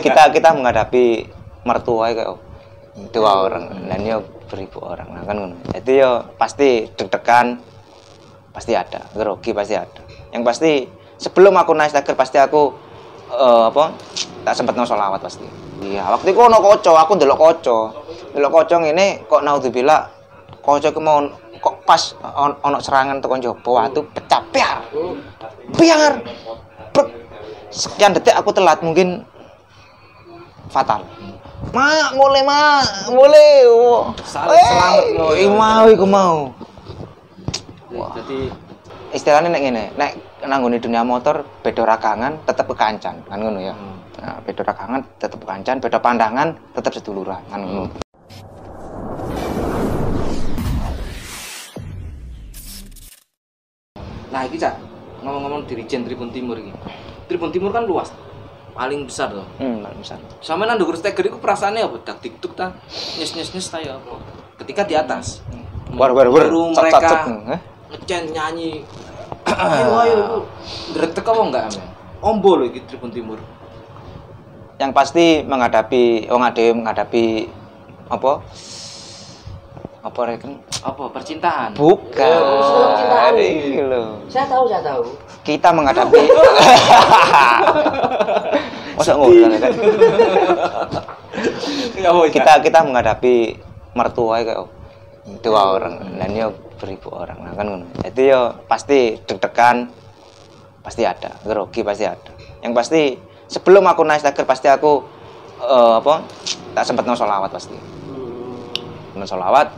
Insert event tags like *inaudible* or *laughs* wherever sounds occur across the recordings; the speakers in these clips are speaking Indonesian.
Kita kita menghadapi mertua kayak dua orang. Dan yo beribu orang nah kan jadi yo pasti deg-degan pasti ada. Grogi pasti ada. Yang pasti sebelum aku naik staker pasti aku eh, apa tak sempat no sholawat pasti. Iya waktu itu ono koco aku delok koco. Delok koco ini kok naudzubillah koco ku mau kok pas on- ono serangan tekan jopo waktu pecah piar. Piar. Sekian detik aku telat mungkin fatal Ma, mulai ma, mulai. Oh. Salah selamat lo. Eh, mau, iku mau. Jadi Istilahnya nek ngene, nek nanggone dunia motor beda ragangan tetep kekancan, kan ngono ya. Hmm. Nah, beda ragangan tetep kekancan, beda pandangan tetep seduluran, kan ngono. Nah, iki Cak, ngomong-ngomong Dirijen Tribun Timur iki. Tribun Timur kan luas. Paling besar loh. Hmm, misal. Sama nang ndukur steger iku perasaannya apa? Dak tiktuk ta. Nyes nyes nyes ta ya apa? Ketika di atas. War war war. Mereka cet. Eh? ngecen nyanyi. ayo ayo itu. Gretek apa enggak amen? Ombo loh iki Tribun Timur. Yang pasti menghadapi wong ade menghadapi apa? Apa reken? Apa percintaan? Bukan. Oh, cintaan. Iki lho. Saya tahu, saya tahu. Kita menghadapi *laughs* Masa ngobrol kan? Ya kita kita menghadapi mertua kayak dua orang. Dan yo beribu orang. Nah kan jadi yo pasti deg-degan pasti ada. Grogi pasti ada. Yang pasti sebelum aku naik staker pasti aku eh, apa tak sempat no sholawat pasti. No sholawat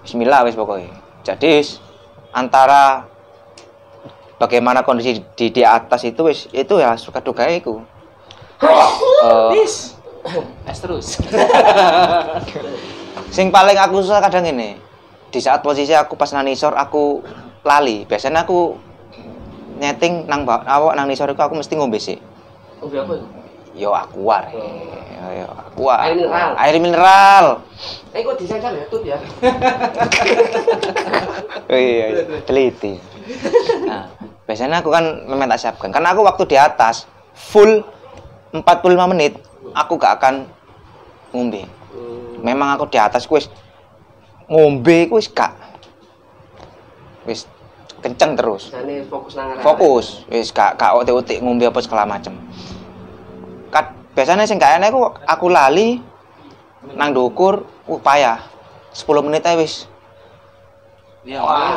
Bismillah wis pokoknya jadi antara bagaimana kondisi di, di atas itu wis itu ya suka duga itu Eh, Bis. *coughs* Es terus. *laughs* Sing paling aku susah kadang ini di saat posisi aku pas nang nisor aku lali. Biasanya aku nyeting nang awak nang nisor iku aku mesti ngombe sih. Oh, apa? Yo aqua. re. Yo, yo aqua. Air mineral. Air mineral. Eh, kok disensor ya? Tut ya? *laughs* Oh, iya, iya. teliti. *laughs* Nah, biasanya aku kan memang tak siapkan. Karena aku waktu di atas full 45 menit aku gak akan ngombe. Memang aku di atas kuis ngombe kuis gak. Wis kenceng terus. Fokus nang arah. Fokus, wis gak gak otik-otik ngombe apa segala macem. Kat biasanya sing gak enak aku aku lali nang dukur payah. 10 menit aja wis Ya, Wah,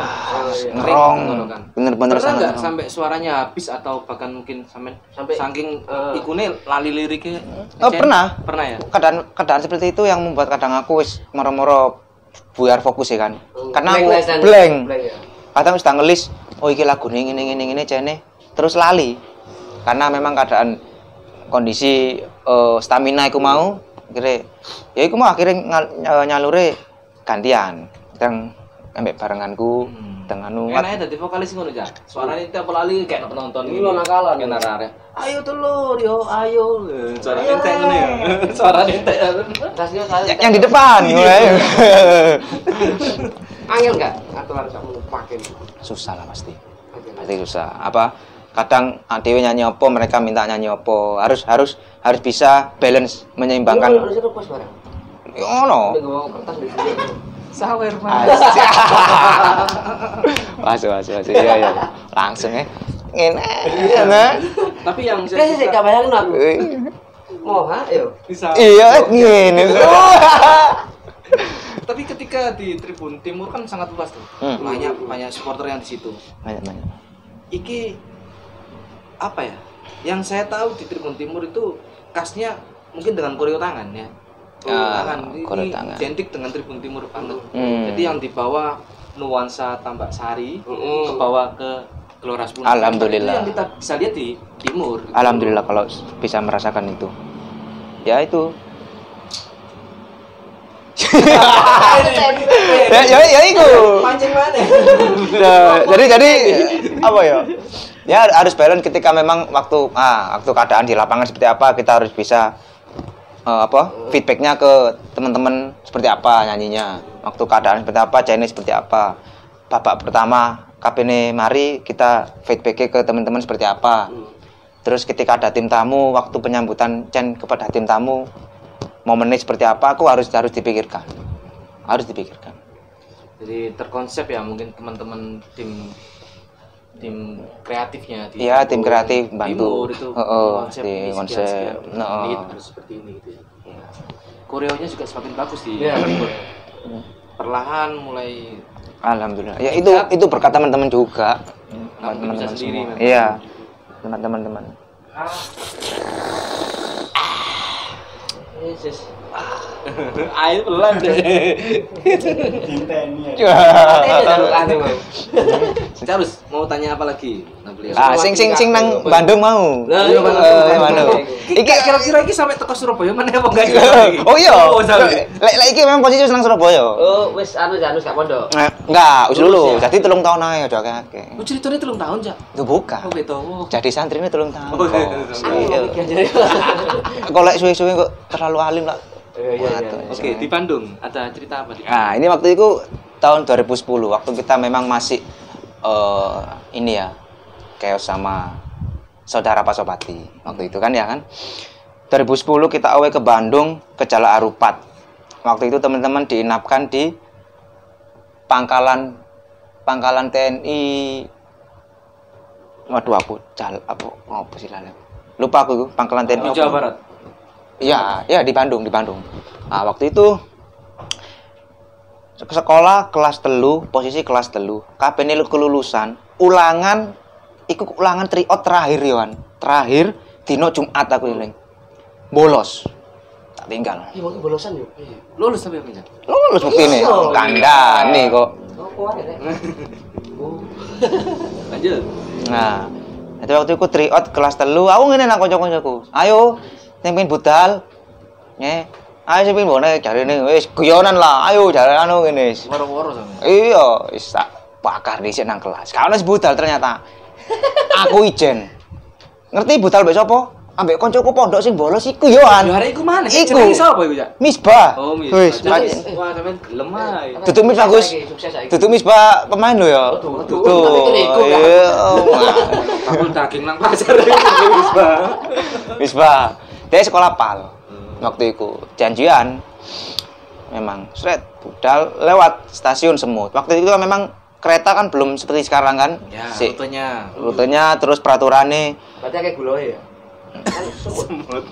kering ngerong. ngono kan. Bener-bener sangat nggak ngerong. sampai suaranya habis atau bahkan mungkin sampai Sampai, saking eh, ikune lali liriknya? Oh, pernah. Pernah ya? keadaan keadaan seperti itu yang membuat kadang aku wis moro-moro buyar fokus ya kan karena aku Blank, blank Blank ya. kadang wis ngelis oh iki lagu ini ini ini ini cene terus lali karena memang keadaan kondisi eh, stamina aku mau akhirnya ya aku mau akhirnya ngal- ny- nyalure gantian yang ambek barenganku Hmm. dengan anu Enaknya jadi vokalis ngono ya. Suaranya tiap lali kayak penonton Ini lo nakalan. Kayak narare. Ayo telur yo, ayo. Eh, Suaranya entek ngono ya. *laughs* Suaranya entek. Yang, yang di depan *laughs* Angel nggak? Atau harus kamu pakai? susah lah pasti pasti susah apa kadang adewe nyanyi apa mereka minta nyanyi apa harus harus harus bisa balance menyeimbangkan Harus ya ngono Udah gue bawa kertas di sini. Sawer mas. masuk masuk masuk iya iya langsung ya ngene ngene Tapi yang saya sih, suka- gak bayangin aku. Mau, ha? Ayo. bisa. iya ngene *laughs* *laughs* Tapi ketika di Tribun Timur kan sangat luas tuh. Hmm. Banyak banyak supporter yang di situ. banyak banyak Iki apa ya? Yang saya tahu di Tribun Timur itu khasnya mungkin dengan koreo tangan ya. Koreo Ah, tangan ini tangan. identik dengan Tribun Timur banget. Hmm. Jadi yang dibawa nuansa Tambak Sari Mm-mm. ke bawah ke Gelora 10. Alhamdulillah. Itu yang kita bisa lihat di timur. alhamdulillah kalau bisa merasakan itu ya itu *laughs* ya ya ya itu Pancing mana? Nah, jadi jadi apa ya? Ya harus balance ketika memang waktu ah waktu keadaan di lapangan seperti apa kita harus bisa eh, apa feedbacknya ke teman-teman seperti apa nyanyinya? Waktu keadaan seperti apa challenge seperti apa? Babak pertama kapene mari kita feedbacknya ke teman-teman seperti apa? Terus ketika ada tim tamu waktu penyambutan Chen kepada tim tamu momennya seperti apa aku harus harus dipikirkan. Harus dipikirkan. Jadi terkonsep ya mungkin teman-teman tim tim kreatifnya di Iya, tim kreatif bantu. Timur itu Oh, oh, konsep di ini konsep. sekian, sekian No. menit harus seperti ini gitu ya. Koreonya juga semakin bagus di Iya. Timur. Perlahan mulai alhamdulillah ya itu itu berkat teman-teman juga teman-teman sendiri, iya teman teman-teman Yesus. Air pelan deh. Ini jalur aneh, Bang. Terus mau tanya apa lagi? Nah, ah sing sing sing nang Bandung mau Nah, Iya, Bandung. Eh. Iki kira-kira iki sampai teko Surabaya mana apa enggak? oh iya Oh, lek lek iki memang posisi senang Surabaya Oh, wis anu anu gak pondok. Nah, enggak, usul dulu. Ya? Jadi telung tahun aja udah kakek. Oh, ceritanya telung tahun, Cak. Itu bukan. Oh, gitu. Jadi santri ini telung tahun. Oh, iya, Bos. iya, Iya. suwe-suwe kok terlalu alim lah. Iya, iya, iya. Oke, di Bandung ada cerita apa di? Nah, ini waktu itu tahun 2010 waktu kita memang masih eh ini ya kayak sama saudara Pasopati waktu itu kan ya kan 2010 kita away ke Bandung ke Jala Arupat waktu itu teman-teman diinapkan di pangkalan pangkalan TNI waduh aku jal apa apa sih lali lupa aku pangkalan TNI apa. Jawa Barat. Iya, ya di Bandung, di Bandung. Nah, waktu itu sekolah kelas telu, posisi kelas telu. Kabeh ini kelulusan, ulangan iku ulangan triot terakhir Yohan. Terakhir dino Jumat aku eling. Bolos. Tak tinggal. Iya, mau bolosan yuk. Iya. Lulus tapi apa enggak? Lulus bukti nih. Iya. Kandani kok. Oh, ya, Rek? *laughs* Oh. *laughs* Lanjut. Nah, itu waktu itu triot kelas telu, aku ngene nang kanca-kancaku. Ayo, sing pengen budal. Nge. Ayo sing bonek jarine wis guyonan lah. Ayo jare anu ngene. Woro-woro sama. Iya, wis tak bakar dhisik nang kelas. Kalau wis budal ternyata. *laughs* Aku ijen. Ngerti budal mbek sapa? Ambek koncoku pondok sing bolos iku yo an. Yo iku mana? Iku. Sapa iku, Cak? Misbah. Oh, mis. Wis, Wah, sampean gelem ae. Tutup mis bagus. Sukses saiki, Sukses saiki. Tutup Misbah pemain lo ya. Tutup, tutup. Tapi itu kan? Iya. Bakul daging nang pasar wis, *laughs* Bang. Misbah. Dia sekolah pal. Waktu itu janjian memang seret budal lewat stasiun semut. Waktu itu memang kereta kan belum seperti sekarang kan. Ya, Si- rutenya. rutenya terus peraturannya Berarti kayak guloy ya. Kan semut.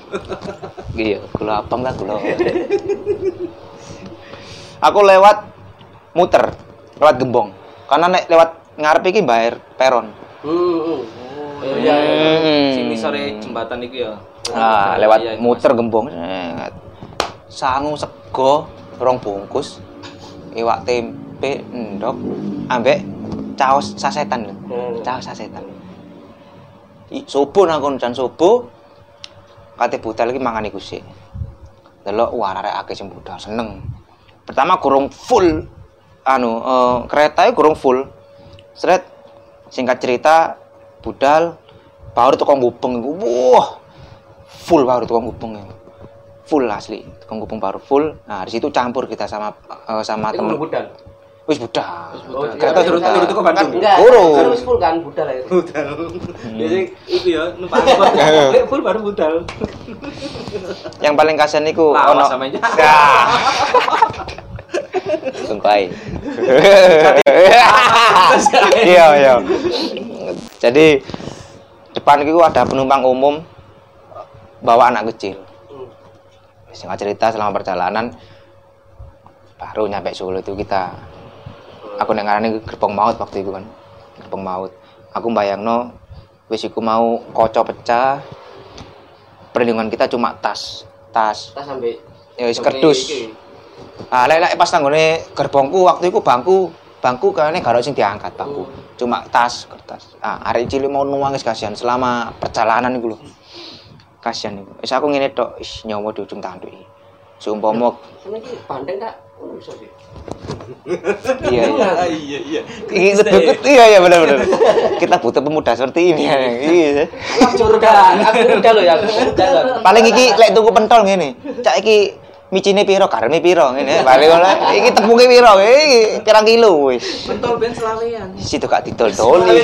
iya gula abang lah gula aku lewat muter lewat gembong karena nek lewat ngarep iki bayar peron Hmm, hmm. Oh, Iya, iya. Hmm. Sing sore jembatan iku ya. nah lewat iya, muter gembong sangu sego rong bungkus iwak tempe endok ambek caos sasetan. Hmm. caos sasetan I- subuh nang kono jan subuh kate budal iki mangan iku sik delok wah arek akeh sing budal seneng pertama kurung full anu eh, kereta kurung full seret singkat cerita budal baru tukang gubeng iku wah full baru tukang gubeng iku. full asli tukang gubeng baru full nah di situ campur kita sama eh, sama Itu temen budal. wis budal Oh, iya, turun turun ke Bandung. Kan enggak. Turun. Wis full kan budal ya. Budal. Hmm. Biasanya itu ya numpak *laughs* angkot. Full baru budal. yang paling kasihan iku Lawas ono sama aja. Nah. *laughs* Tungkai. *laughs* Iya, iya. Jadi depan itu ada penumpang umum bawa anak kecil. Hmm. Singkat cerita selama perjalanan baru nyampe Solo itu kita aku neng ngarani gerbong maut waktu itu kan. Gerbong maut. Aku bayangno wis iku mau koco pecah. Perlindungan kita cuma tas, tas. Tas sampai Ya wis kerdus. Ah, lek lek pas nanggone gerbongku waktu itu bangku bangku kayaknya gak sing diangkat bangku. Cuma tas kertas. Ah, arek cilik mau nuangis kasihan selama perjalanan iku lho. Kasihan iku. Wis aku ngene tok, is nyawa di ujung tanduk iki. Sumpama Sama iki bandeng tak Oh, bisa sih. iya iya. Iya, iya. Iya iya benar benar. Kita butuh pemuda seperti ini ya. Iya. Aku aku udah loh ya, loh. Paling iki lek tuku pentol ngene. Cak iki micine piro, gareme piro ngene. *laughs* Paling ngono. Iki tepuke piro? Iki pirang kilo wis. Pentol ben selawean. Situ gak didol-doli.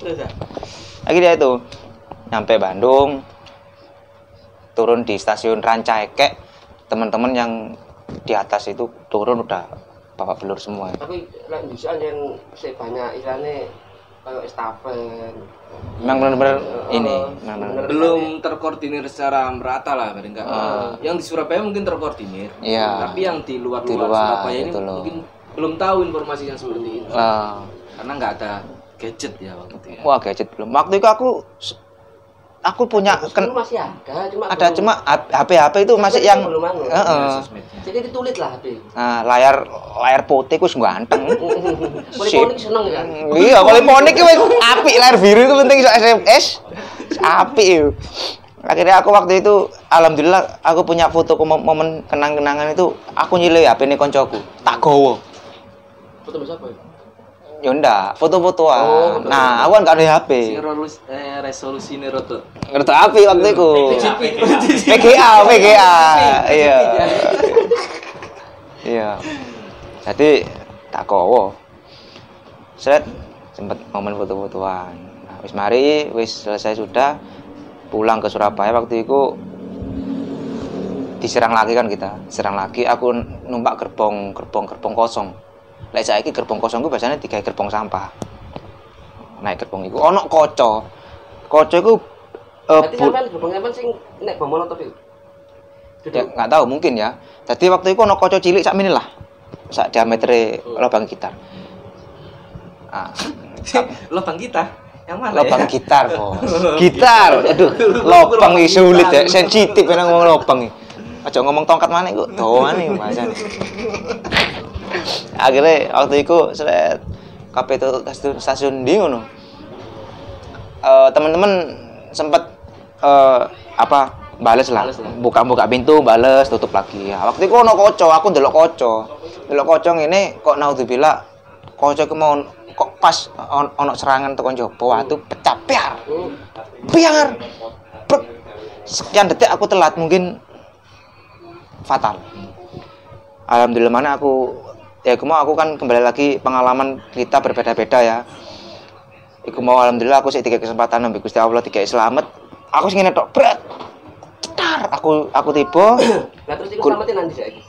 Terus ya. akhirnya itu nyampe Bandung turun di stasiun Rancaikek teman-teman yang di atas itu turun udah bapak belur semua Tapi bisa yang banyak istilahnya kayak estafet. memang benar-benar Oh, ini bener. belum terkoordinir secara merata lah paling enggak Ah. yang di Surabaya mungkin terkoordinir Iya. tapi yang di luar Di luar, luar, Surabaya ini gitu loh. mungkin belum tahu informasi yang seperti itu Ah, karena nggak ada gadget ya waktu itu ya wah gadget belum waktu itu aku aku punya Kan ken- masih ada, cuma ada belum- cuma HP HP itu masih yang belum anu. Heeh. Ya, sosmednya. Jadi ditulis lah HP. nah, layar layar putih kus ganteng *laughs* Poliponik seneng ya. iya poliponik itu api layar biru itu penting iso SMS api itu akhirnya aku waktu itu alhamdulillah aku punya foto mom- momen kenang-kenangan itu aku nyilih HP ini koncoku tak gowo Foto mas apa ya? ya ndak foto-fotoan. Oh, nah aku kan gak ada HP rolus- eh, resolusi ini roto. Ngerti api waktu itu. PGA PGA iya. Iya. Jadi tak kowo set sempet momen foto-fotoan. Nah, wis mari wis selesai sudah pulang ke Surabaya waktu itu diserang lagi kan kita. Serang lagi aku numpak gerbong gerbong gerbong kosong lek saiki gerbong kosong ku biasanya tiga gerbong sampah. Naik gerbong itu ono koco koco itu eh, Berarti sampean gerbong sampean sing nek bom molotov ya nggak tahu mungkin ya. Jadi waktu itu ono koco cilik sak ini lah. Sak diameter lubang gitar. Ah, *laughs* lubang kita yang mana lubang ya? gitar bos *laughs* gitar. Aduh lubang ini sulit ya sensitif ya ngomong lubang aja ngomong tongkat mana itu doan nih bahasa *laughs* akhirnya waktu itu seret kape itu stasiun, stasiun di ngono? Eh, teman-teman sempat eh, apa bales lah. Buka-buka pintu bales tutup lagi. Ya waktu itu ono koco aku ndelok koco. Ndelok koco ini kok naudzubillah koco ku mau kok pas on- ono serangan tekan jopo waktu pecah piar. Biar Brek. sekian detik aku telat mungkin fatal. Alhamdulillah mana aku ya aku mau aku kan kembali lagi pengalaman kita berbeda-beda ya Iku mau alhamdulillah aku sih tiga kesempatan nambah Gusti Allah tiga selamat aku ngene tok bret cetar aku aku tiba Lah terus *clears throat* iku selamatin nanti saiki.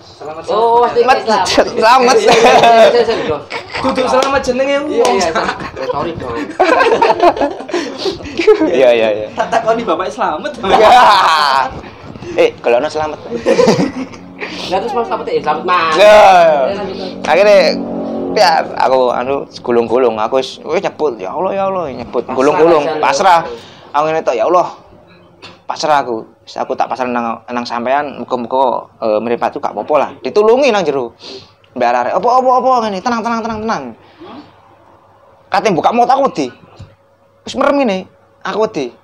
selamat Oh, Selamat. selamat. Selamat. Iya, iya, iya, iya, iya, iya. duduk selamat jenenge Iya, wong iya. Eh, Sorry dong. *laughs* iya iya iya tak takoni bapak selamat *laughs* eh kalau ono selamat *laughs* Lah terus mas selamat ya, selamat mas. Ya. Akhirnya biar aku anu gulung-gulung aku wis nyebut ya Allah ya Allah nyebut. Gulung-gulung. Aja, pasrah. Ya. aku ini tok ya Allah pasrah aku. Wis aku tak pasrah nang nang sampean. Muga-muga e, mripatku gak apa-apa lah. Ditulungi nang jero. Mbak arek apa apa apa? Ngene tenang tenang tenang tenang. Kate buka motor aku wedi. Wis merem ini aku wedi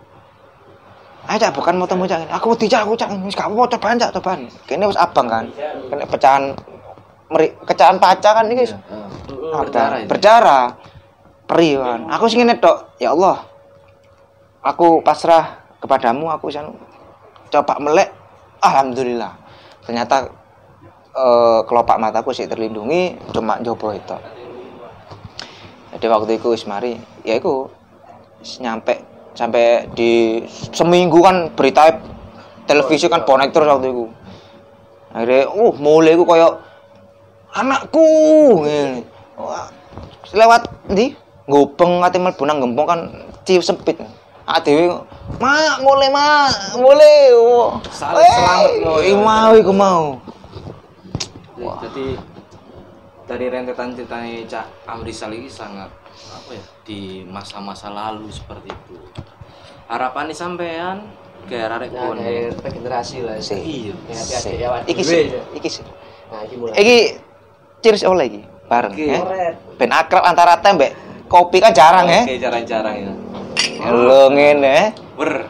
cak bukan motor cak. Aku wedi cak aku cak. Wis gak apa-apa cobaan cak cobaan kene wis abang kan. Kena pecahan meri pecahan paca kan iki Heeh, berdarah apa itu. berdarah perih kan aku sing ngene tok ya Allah. Aku pasrah kepadamu aku san coba melek. Alhamdulillah. Ternyata eh, kelopak mataku sih terlindungi cuma jopo itu. Jadi waktu itu wis mari. Ya wis nyampe sampai di seminggu kan berita televisi kan bonek terus waktu itu. Akhirnya uh mulai aku koyo anakku ngene. Wah, lewat di ngupeng ati mlebu nang gempong kan cium sempit. Adewe mak mulai mak mulai. Oh. Saling Eh, selamat mau iku mau. Jadi dari rentetan ceritanya Cak Amrisal ini sangat apa ya di masa-masa lalu seperti itu harapannya sampean ke arek Nah, kon kayak regenerasi lah. Si. iya Ya, hati-hati Si. ya, iki sih ya. iki sih Nah, iki mulai. iki cheers oleh iki bareng ya ben akrab antara teh mbek kopi kan jarang ya oke jarang-jarang ya lo ngene ber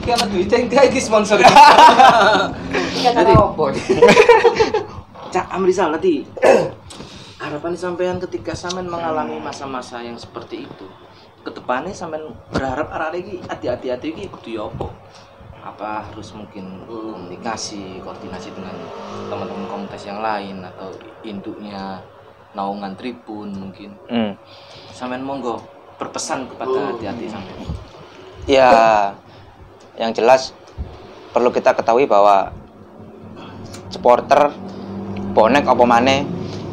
Karena duitnya enggak ini sponsor. *laughs* Kan Jadi-? *laughs* Cak Amrisal nanti *clears throat* harapan sampean ketika sampean mengalami masa-masa yang seperti itu ke depannya sampean berharap arah lagi hati-hati hati iki kudu ya apa apa harus mungkin Hmm. komunikasi koordinasi dengan teman-teman komunitas yang lain atau induknya naungan tribun mungkin Hmm. sampean monggo berpesan kepada Hmm. hati-hati sampean Ya, yang jelas perlu kita ketahui bahwa supporter bonek apa maneh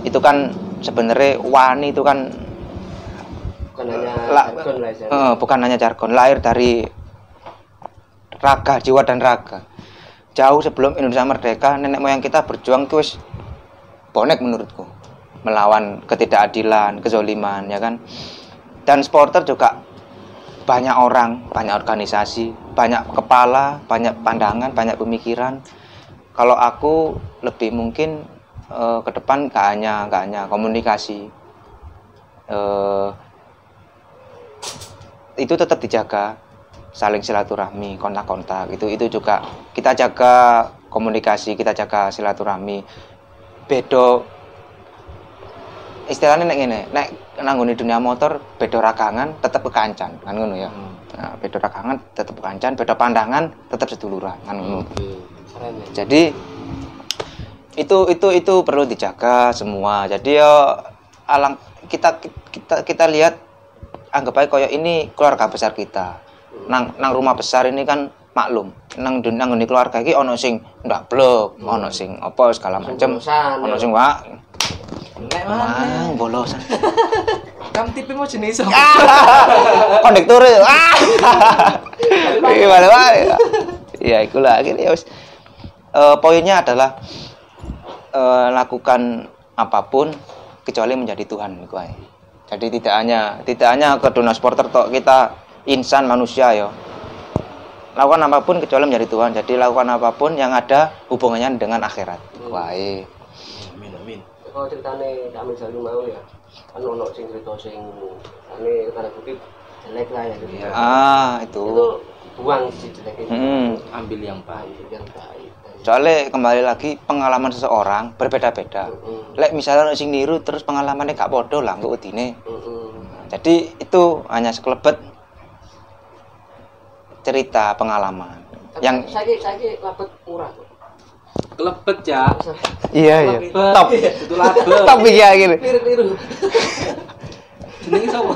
itu kan sebenarnya wani itu kan bukan hanya La- jargon lah ya eh, bukan hanya jargon lahir dari raga jiwa dan raga. Jauh sebelum Indonesia merdeka nenek moyang kita berjuang itu wis bonek menurutku. Melawan ketidakadilan kezoliman ya kan? Dan supporter juga banyak orang banyak organisasi banyak kepala banyak pandangan banyak pemikiran kalau aku lebih mungkin eh, ke depan gak hanya gak hanya komunikasi. Eh, itu tetap dijaga saling silaturahmi kontak-kontak itu itu juga kita jaga komunikasi kita jaga silaturahmi. Bedo istilahnya nek ngene nek nanggone dunia motor bedo ragangan tetap kekancan kan ngono ya? Hmm. nah, bedo ragangan tetap kekancan bedo pandangan tetap seduluran kan ngono keren ya jadi itu itu itu perlu dijaga semua jadi ya alang kita kita kita lihat anggap aja koyo ini keluarga besar kita nang nang rumah besar ini kan maklum nang nang ngene keluarga iki ono sing ndablek ono sing apa segala macam ono ya. sing wak nek mana bolosan *laughs* kamu tipe mau jenis apa kondektur ya. ah *laughs* gimana Pak? ya itulah akhirnya ya wis. Eh, poinnya adalah eh, lakukan apa pun kecuali menjadi Tuhan iku ae. jadi tidak hanya tidak hanya ke dunia supporter tok kita insan manusia ya lakukan apa pun kecuali menjadi Tuhan. Jadi lakukan apa pun yang ada hubungannya dengan akhirat ae. amin amin. Kalau ceritane kami selalu mau ya kan ono sing cerita sing ane tanda kutip jelek lah ya gitu. Ah itu. Itu buang si jelek itu Hmm. ambil yang baik. Yang baik. Soalnya kembali lagi pengalaman seseorang berbeda-beda. Mm-mm. lek misalnya sing niru terus pengalamannya gak podo lah kok udine. Mm-mm. jadi itu hanya sekelebet cerita pengalaman. Tapi yang saya saya lapet murah kelebet ya iya iya. Top. Itu labet top ya gini. Liru jenenge sapa?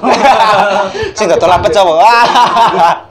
*laughs* Sing gak tau lapet *laughs*